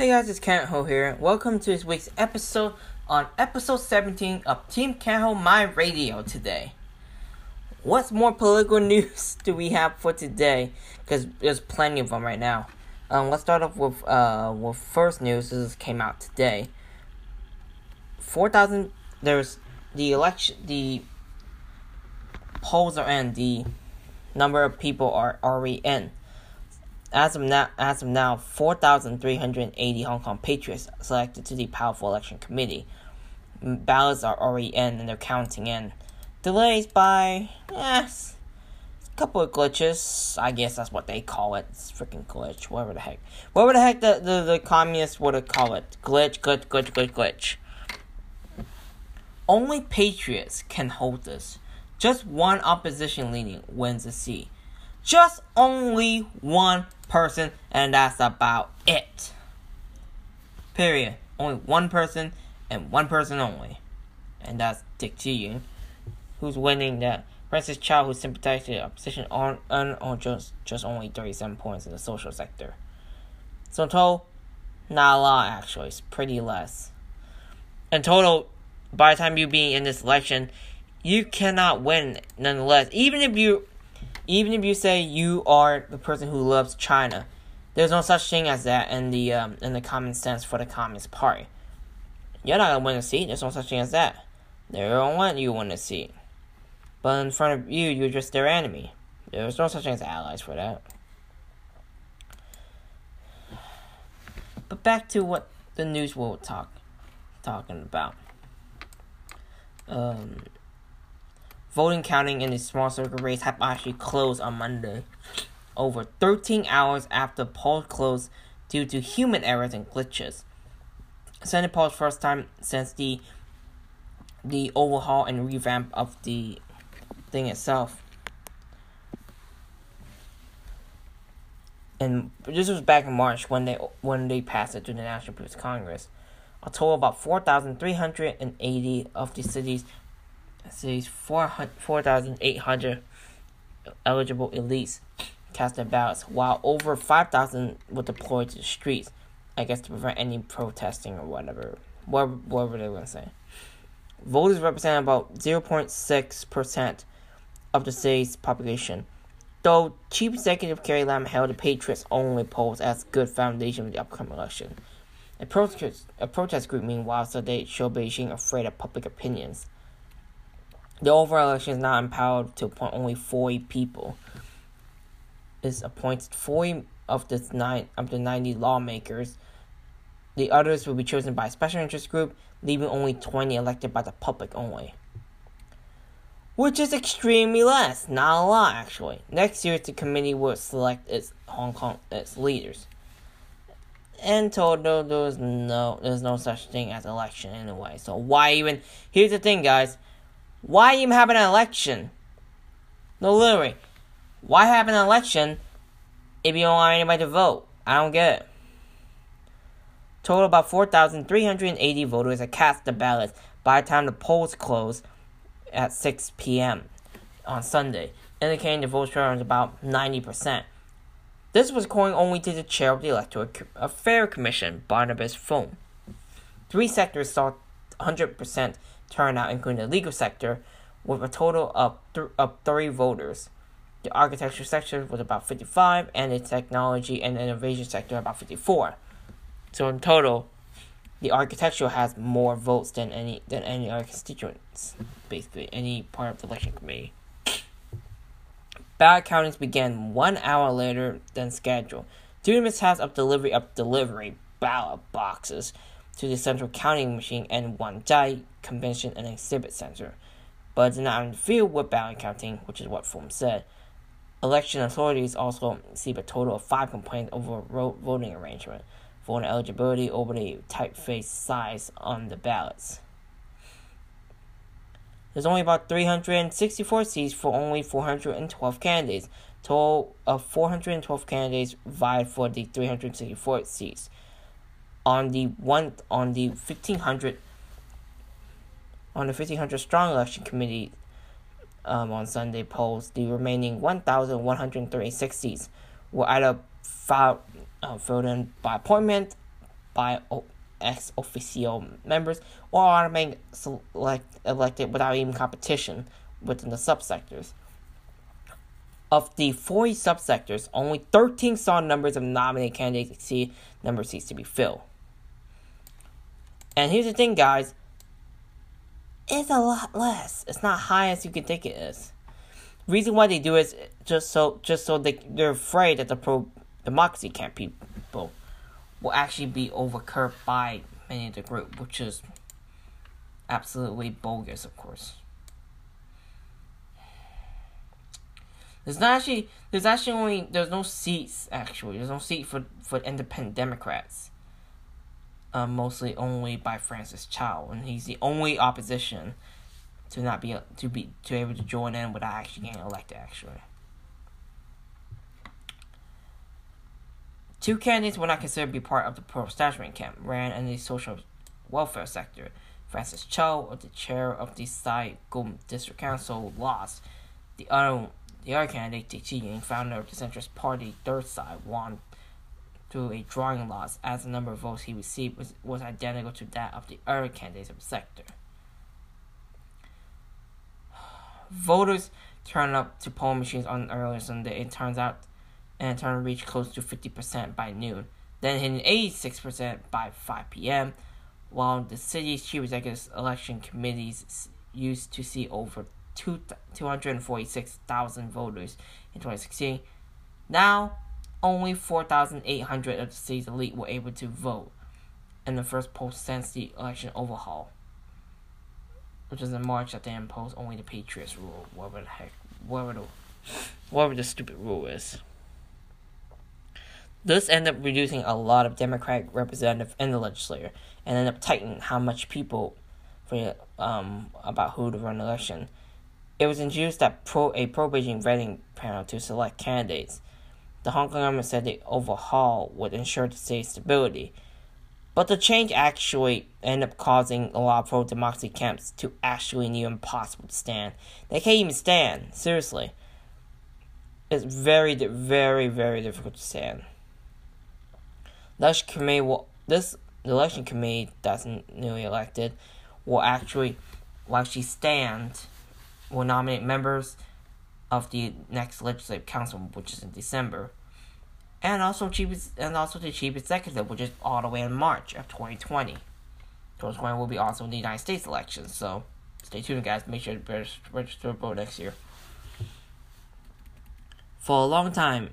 Hey guys, it's Kent Ho here. Welcome to this week's episode on episode 17 of Team Kent Ho My Radio today. What's more political news do we have for today? Because there's plenty of them right now. Um, let's start off with uh with first news. This came out today. Four thousand. There's the election. The polls are in. The number of people are already in. As of now, as of now, 4,380 Hong Kong patriots selected to the powerful election committee. Ballots are already in and they're counting in. Delays by yes, a couple of glitches. I guess that's what they call it. It's freaking glitch. Whatever the heck. Whatever the heck the, the, the communists would call it. Glitch, glitch, glitch, glitch, glitch. Only patriots can hold this. Just one opposition leading wins the seat. Just only one person, and that's about it. Period. Only one person, and one person only. And that's Dick Ji who's winning that. Francis Chau, who sympathized to the opposition, earned on, on just, just only 37 points in the social sector. So in total, not a lot actually. It's pretty less. In total, by the time you be in this election, you cannot win nonetheless. Even if you even if you say you are the person who loves China, there's no such thing as that in the um, in the common sense for the Communist Party. You're not gonna win a seat. There's no such thing as that. They don't want you win a seat. But in front of you, you're just their enemy. There's no such thing as allies for that. But back to what the news will talk talking about. Um, voting counting in the small circle race have actually closed on Monday, over 13 hours after polls closed due to human errors and glitches. Senate polls first time since the the overhaul and revamp of the thing itself. And this was back in March when they when they passed it to the National People's Congress. A total of about 4,380 of the city's city's 4,800 eligible elites cast their ballots, while over 5,000 were deployed to the streets, I guess to prevent any protesting or whatever, whatever, whatever they want to say. Voters represent about 0.6% of the city's population. Though Chief Executive Carrie Lam held the Patriots only polls as good foundation for the upcoming election. A protest, a protest group, meanwhile, said they show Beijing afraid of public opinions. The overall election is now empowered to appoint only 40 people. Is appointed 40 of the nine of the 90 lawmakers. The others will be chosen by a special interest group, leaving only 20 elected by the public only. Which is extremely less, not a lot actually. Next year, the committee will select its Hong Kong its leaders. In total, there's no there's no such thing as election anyway. So why even? Here's the thing, guys. Why even have an election? No, literally. Why have an election if you don't want anybody to vote? I don't get it. Total about 4,380 voters have cast the ballots by the time the polls close at 6 p.m. on Sunday, indicating the vote share is about 90%. This was according only to the chair of the Electoral Affairs uh, Commission, Barnabas Fung. Three sectors saw 100% turnout, including the legal sector, with a total of, th- of 30 voters. The architecture sector was about 55, and the technology and innovation sector about 54. So in total, the architectural has more votes than any than any other constituents, basically any part of the election committee. Ballot countings began one hour later than scheduled due to mishaps of delivery of delivery ballot boxes to the central counting machine and Wan Chai Convention and Exhibit Center. but did not interfere with ballot counting, which is what Fung said. Election authorities also received a total of five complaints over voting arrangement, voter eligibility over the typeface size on the ballots. There's only about 364 seats for only 412 candidates. Total of 412 candidates vied for the 364 seats. On the one on the 1500 on the 1500 strong election committee um, on Sunday polls, the remaining 1,136 seats were either filed, uh, filled in by appointment by ex officio members or automatically select, elected without even competition within the subsectors. Of the 40 subsectors, only 13 saw numbers of nominated candidates exceed number seats to be filled. And here's the thing, guys it's a lot less. It's not high as you could think it is. Reason why they do it is just so just so they they're afraid that the pro democracy camp people will actually be overcurved by many of the group, which is absolutely bogus, of course. There's not actually there's actually only there's no seats actually. There's no seat for for independent Democrats uh, mostly only by Francis Chau, and he's the only opposition to not be to be to able to join in without actually getting elected. Actually, two candidates were not considered to be part of the pro-establishment camp. Ran in the social welfare sector. Francis Chau, the chair of the Sai Kung District Council, lost. The other the other candidate, Di Ying, founder of the centrist party Third Side, won through a drawing loss, as the number of votes he received was, was identical to that of the other candidates of the sector. Voters turned up to poll machines on earlier Sunday. It turns out, and it turned reached close to 50% by noon, then hitting 86% by 5 p.m. While the city's chief executive election committees used to see over 246,000 voters in 2016, now only 4,800 of the city's elite were able to vote in the first post since the election overhaul, which was in March that they imposed only the Patriots rule, whatever the heck, whatever the, whatever the stupid rule is. This ended up reducing a lot of Democratic representatives in the legislature, and ended up tightening how much people for um about who to run election. It was introduced that pro a pro Beijing vetting panel to select candidates the Hong Kong government said the overhaul would ensure the state's stability. But the change actually ended up causing a lot of pro democracy camps to actually near impossible to stand. They can't even stand, seriously. It's very, very, very difficult to stand. Election committee will, this election committee that's newly elected will actually will actually stand will nominate members of the next legislative council, which is in December, and also chief and also the chief executive, which is all the way in March of 2020. 2020 will be also in the United States elections, so stay tuned, guys. Make sure to register to vote next year. For a long time,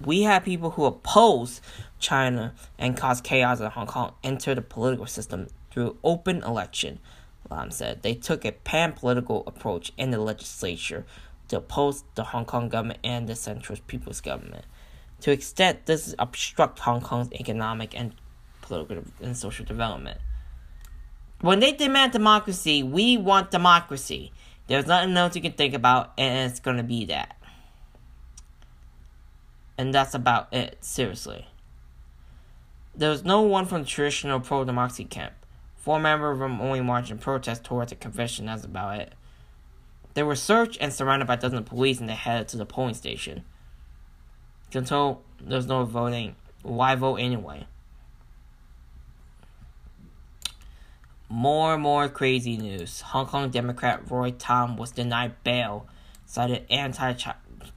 we had people who oppose China and cause chaos in Hong Kong enter the political system through open election. Lam said they took a pan political approach in the legislature to oppose the Hong Kong government and the Central People's Government. To extent this obstruct Hong Kong's economic and political and social development. When they demand democracy, we want democracy. There's nothing else you can think about, and it's gonna be that. And that's about it, seriously. There was no one from the traditional pro democracy camp. Four members them only marched in protest towards the convention, that's about it. They were searched and surrounded by dozens of police and they headed to the polling station. Until there's no voting, why vote anyway? More and more crazy news. Hong Kong Democrat Roy Tam was denied bail, cited anti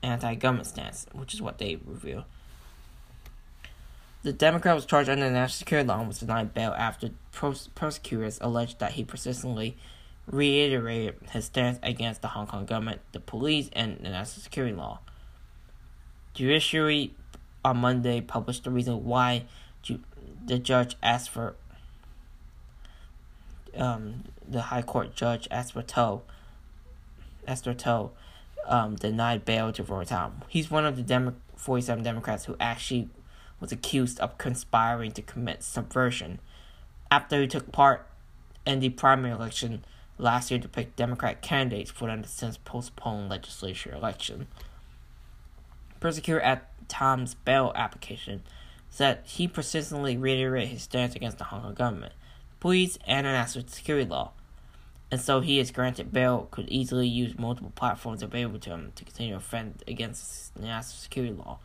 anti government stance, which is what they reveal. The Democrat was charged under the national security law and was denied bail after prosecutors alleged that he persistently reiterated his stance against the Hong Kong government, the police, and the national security law. Judiciary on Monday published the reason why ju- the judge asked for um, the High Court judge asked for tow Esther Toh um, denied bail to Roy Tom. He's one of the Demo- 47 Democrats who actually was accused of conspiring to commit subversion after he took part in the primary election last year to pick Democrat candidates for the since postponed legislature election. Prosecutor at Tom's bail application said he persistently reiterated his stance against the Hong Kong government, police, and the national security law, and so he is granted bail could easily use multiple platforms available to him to continue to offend against the national security law.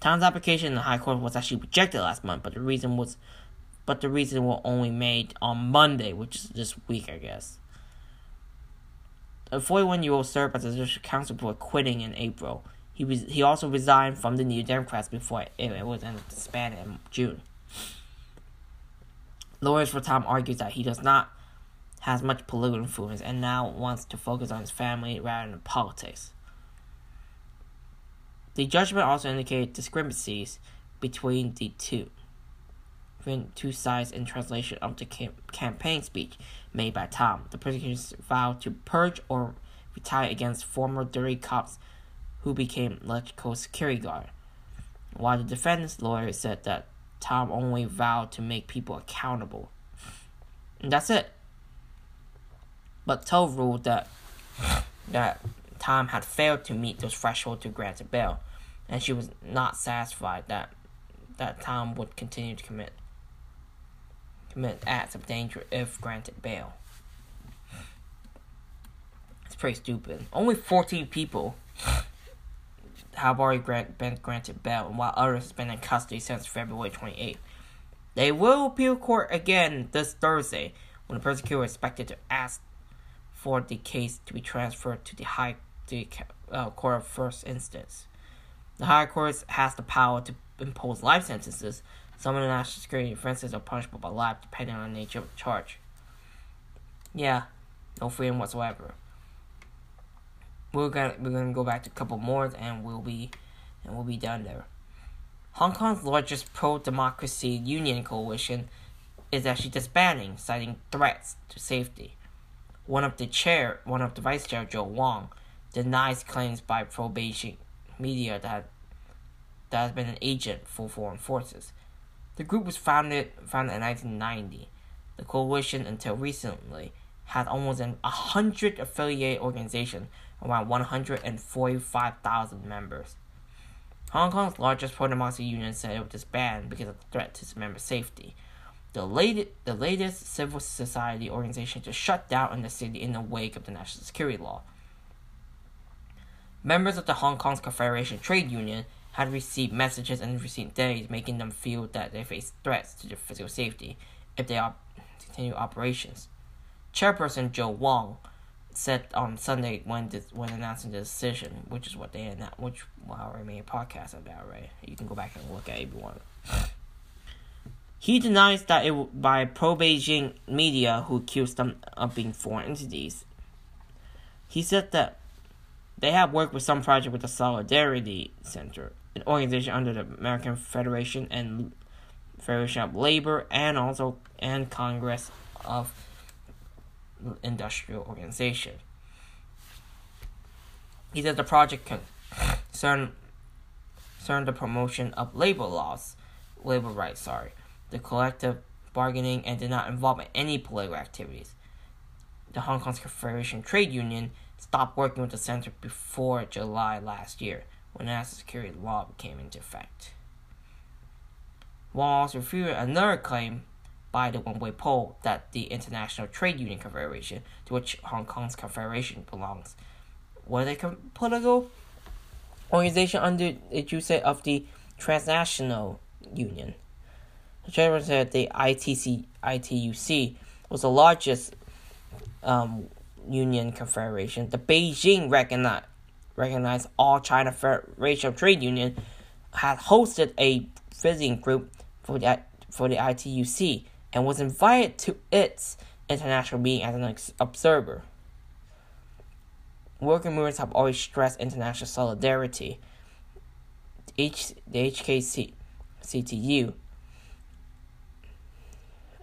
Tom's application in the High Court was actually rejected last month, but the reason was but the reason was only made on Monday, which is this week, I guess. A 41 year old served as a district council before quitting in April. He was he also resigned from the New Democrats before it, it was disbanded in June. Lawyers for Tom argues that he does not has much political influence and now wants to focus on his family rather than politics. The judgment also indicated discrepancies between the two between two sides in translation of the cam- campaign speech made by Tom. The prosecutors vowed to purge or retire against former dirty cops who became electrical security guard, while the defense lawyer said that Tom only vowed to make people accountable. And that's it. But Toh ruled that that Tom had failed to meet those thresholds to grant a bail, and she was not satisfied that that Tom would continue to commit commit acts of danger if granted bail. It's pretty stupid. Only 14 people have already grant, been granted bail, while others have been in custody since February 28th. They will appeal court again this Thursday, when the prosecutor is expected to ask for the case to be transferred to the High the, uh, Court of First Instance. The High Court has the power to impose life sentences. Some of the national security offenses are punishable by life, depending on the nature of the charge. Yeah, no freedom whatsoever. We're gonna we're gonna go back to a couple more, and we'll be and we'll be done there. Hong Kong's largest pro-democracy union coalition is actually disbanding, citing threats to safety. One of the chair, one of the vice chair, Joe Wong, denies claims by pro-Beijing media that that has been an agent for foreign forces. The group was founded founded in 1990. The coalition, until recently, had almost a hundred affiliate organizations, around 145,000 members. Hong Kong's largest pro-democracy union said it would disband because of the threat to its members' safety. The latest, the latest civil society organization to shut down in the city in the wake of the national security law. Members of the Hong Kong's Confederation Trade Union had received messages in recent days making them feel that they face threats to their physical safety if they op- continue operations. Chairperson Joe Wong said on Sunday when this, when announcing the decision, which is what they announced, which already made a podcast about, right? You can go back and look at everyone. He denies that it by pro-Beijing media who accused them of being foreign entities. He said that they have worked with some project with the Solidarity Center, an organization under the American Federation and Federation of Labor, and also and Congress of Industrial Organization. He said the project concerned concerned the promotion of labor laws, labor rights. Sorry, the collective bargaining, and did not involve any political activities. The Hong Kong's Confederation Trade Union stopped working with the center before July last year, when the national security law came into effect. Also refuted another claim by the Wen Wei Po that the International Trade Union Confederation, to which Hong Kong's confederation belongs, was a political organization under the say of the Transnational Union. The said the ITC, ITUC was the largest um, Union Confederation, the Beijing recognized, recognized All China Federation Trade Union had hosted a visiting group for the, for the ITUC and was invited to its international meeting as an observer. Working movements have always stressed international solidarity. H, the HKC, CTU,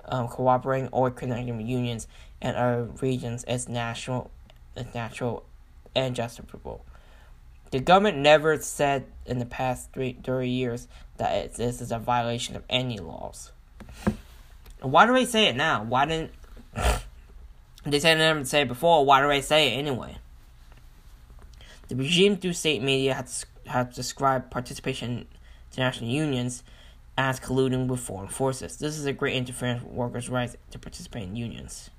um, cooperating or connecting with unions and other regions as national, as natural and justifiable. The government never said in the past three, 30 years that it, this is a violation of any laws. Why do they say it now? Why didn't they say never say it before? Why do they say it anyway? The regime through state media has, has described participation in international unions as colluding with foreign forces. This is a great interference with workers' rights to participate in unions.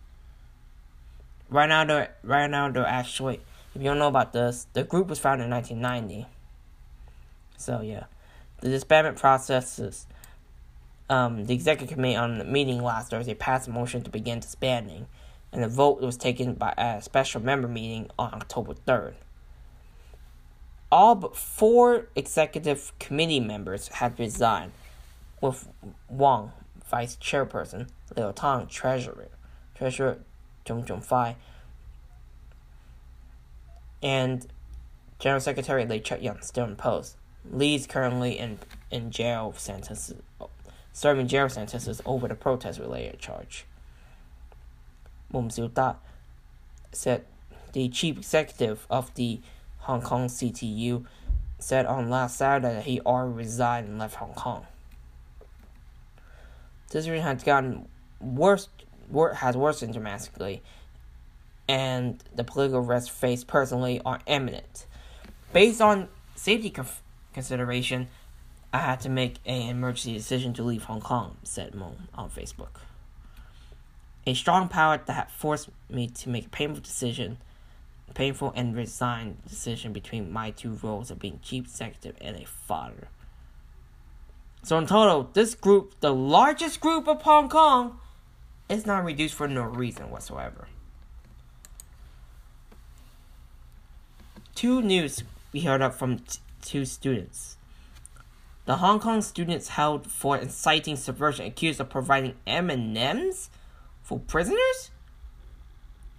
Right now, they're right now they're actually. If you don't know about this, the group was founded in 1990. So yeah, the disbandment processes. Um, the executive committee on the meeting last Thursday passed a motion to begin disbanding, and the vote was taken by a special member meeting on October 3rd. All but four executive committee members had resigned, with Wang, vice chairperson, Leo Tang, treasurer, treasurer Zhong Zhongfei, and General Secretary Lee Cheuk-yan still in post. Li is currently in, in jail sentences, serving jail sentences over the protest-related charge. Mung Siu-tat said the chief executive of the Hong Kong CTU said on last Saturday that he already resigned and left Hong Kong. This region has gotten worse, has worsened dramatically, and the political risks faced personally are imminent. Based on safety consideration, I had to make an emergency decision to leave Hong Kong, said Mung on Facebook. A strong power that forced me to make a painful decision, painful and resigned decision between my two roles of being chief executive and a father. So in total, this group, the largest group of Hong Kong, is not reduced for no reason whatsoever. Two news we heard up from t- two students. The Hong Kong students held for inciting subversion accused of providing M&Ms for prisoners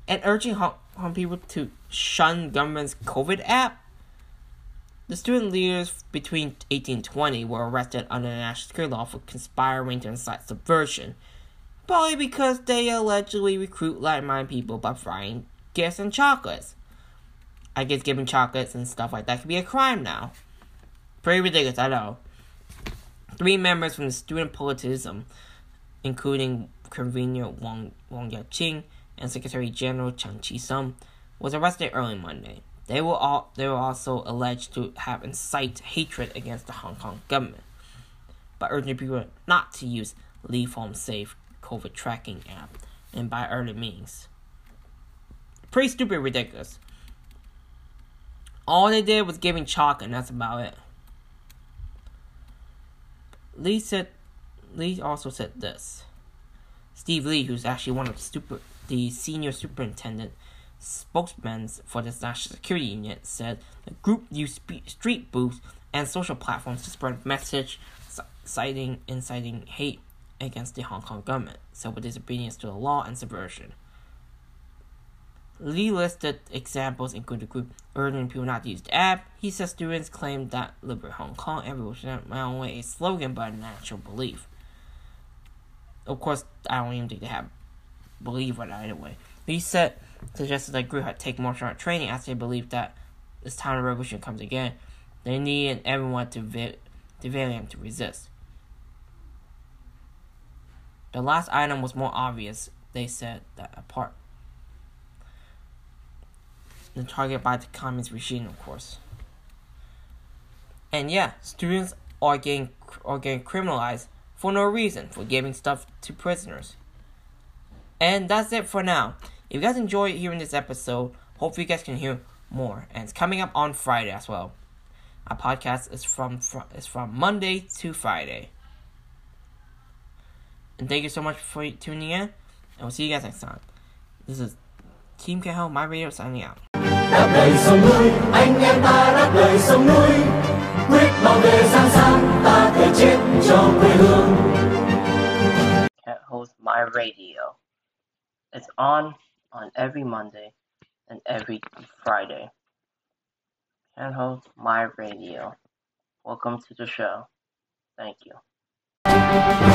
and urging Hong Kong people to shun government's COVID app the student leaders between 1820 were arrested under the national security law for conspiring to incite subversion, probably because they allegedly recruit like-minded people by frying gifts and chocolates. I guess giving chocolates and stuff like that could be a crime now. Pretty ridiculous, I know. Three members from the Student Politicism, including convener Wang, Wong Yat-chin and Secretary General Chan Chi-sum, was arrested early Monday. They were all they were also alleged to have incited hatred against the Hong Kong government by urging people not to use Leave Home Safe COVID tracking app and by early means. Pretty stupid, ridiculous. All they did was giving chalk, and that's about it. Lee said, Lee also said this. Steve Lee, who's actually one of the super, the senior superintendent spokesman for the National Security Unit said the group used street booths and social platforms to spread message citing inciting hate against the Hong Kong government, civil disobedience to the law, and subversion. Lee listed examples include the group urging people not to use the app. He said students claimed that liberate Hong Kong and revolution not only a slogan but a natural belief. Of course, I don't even think they have believe it either way. He said suggested that group had taken martial art training as they believed that this time the revolution comes again. They needed everyone to vi- to valiant to resist. The last item was more obvious. They said that apart the target by the communist regime, of course. And yeah, students are getting are getting criminalized for no reason for giving stuff to prisoners. And that's it for now. If you guys enjoyed hearing this episode, hopefully you guys can hear more. And it's coming up on Friday as well. Our podcast is from, from is from Monday to Friday. And thank you so much for tuning in. And we'll see you guys next time. This is Team Kahel, my radio signing out. Đáp lời sông núi, anh em ta đáp lời sông núi Quyết bảo vệ sáng sáng, ta thể chết cho quê hương Cat host my radio. It's on on every Monday and every Friday. Can host my radio. Welcome to the show. Thank you.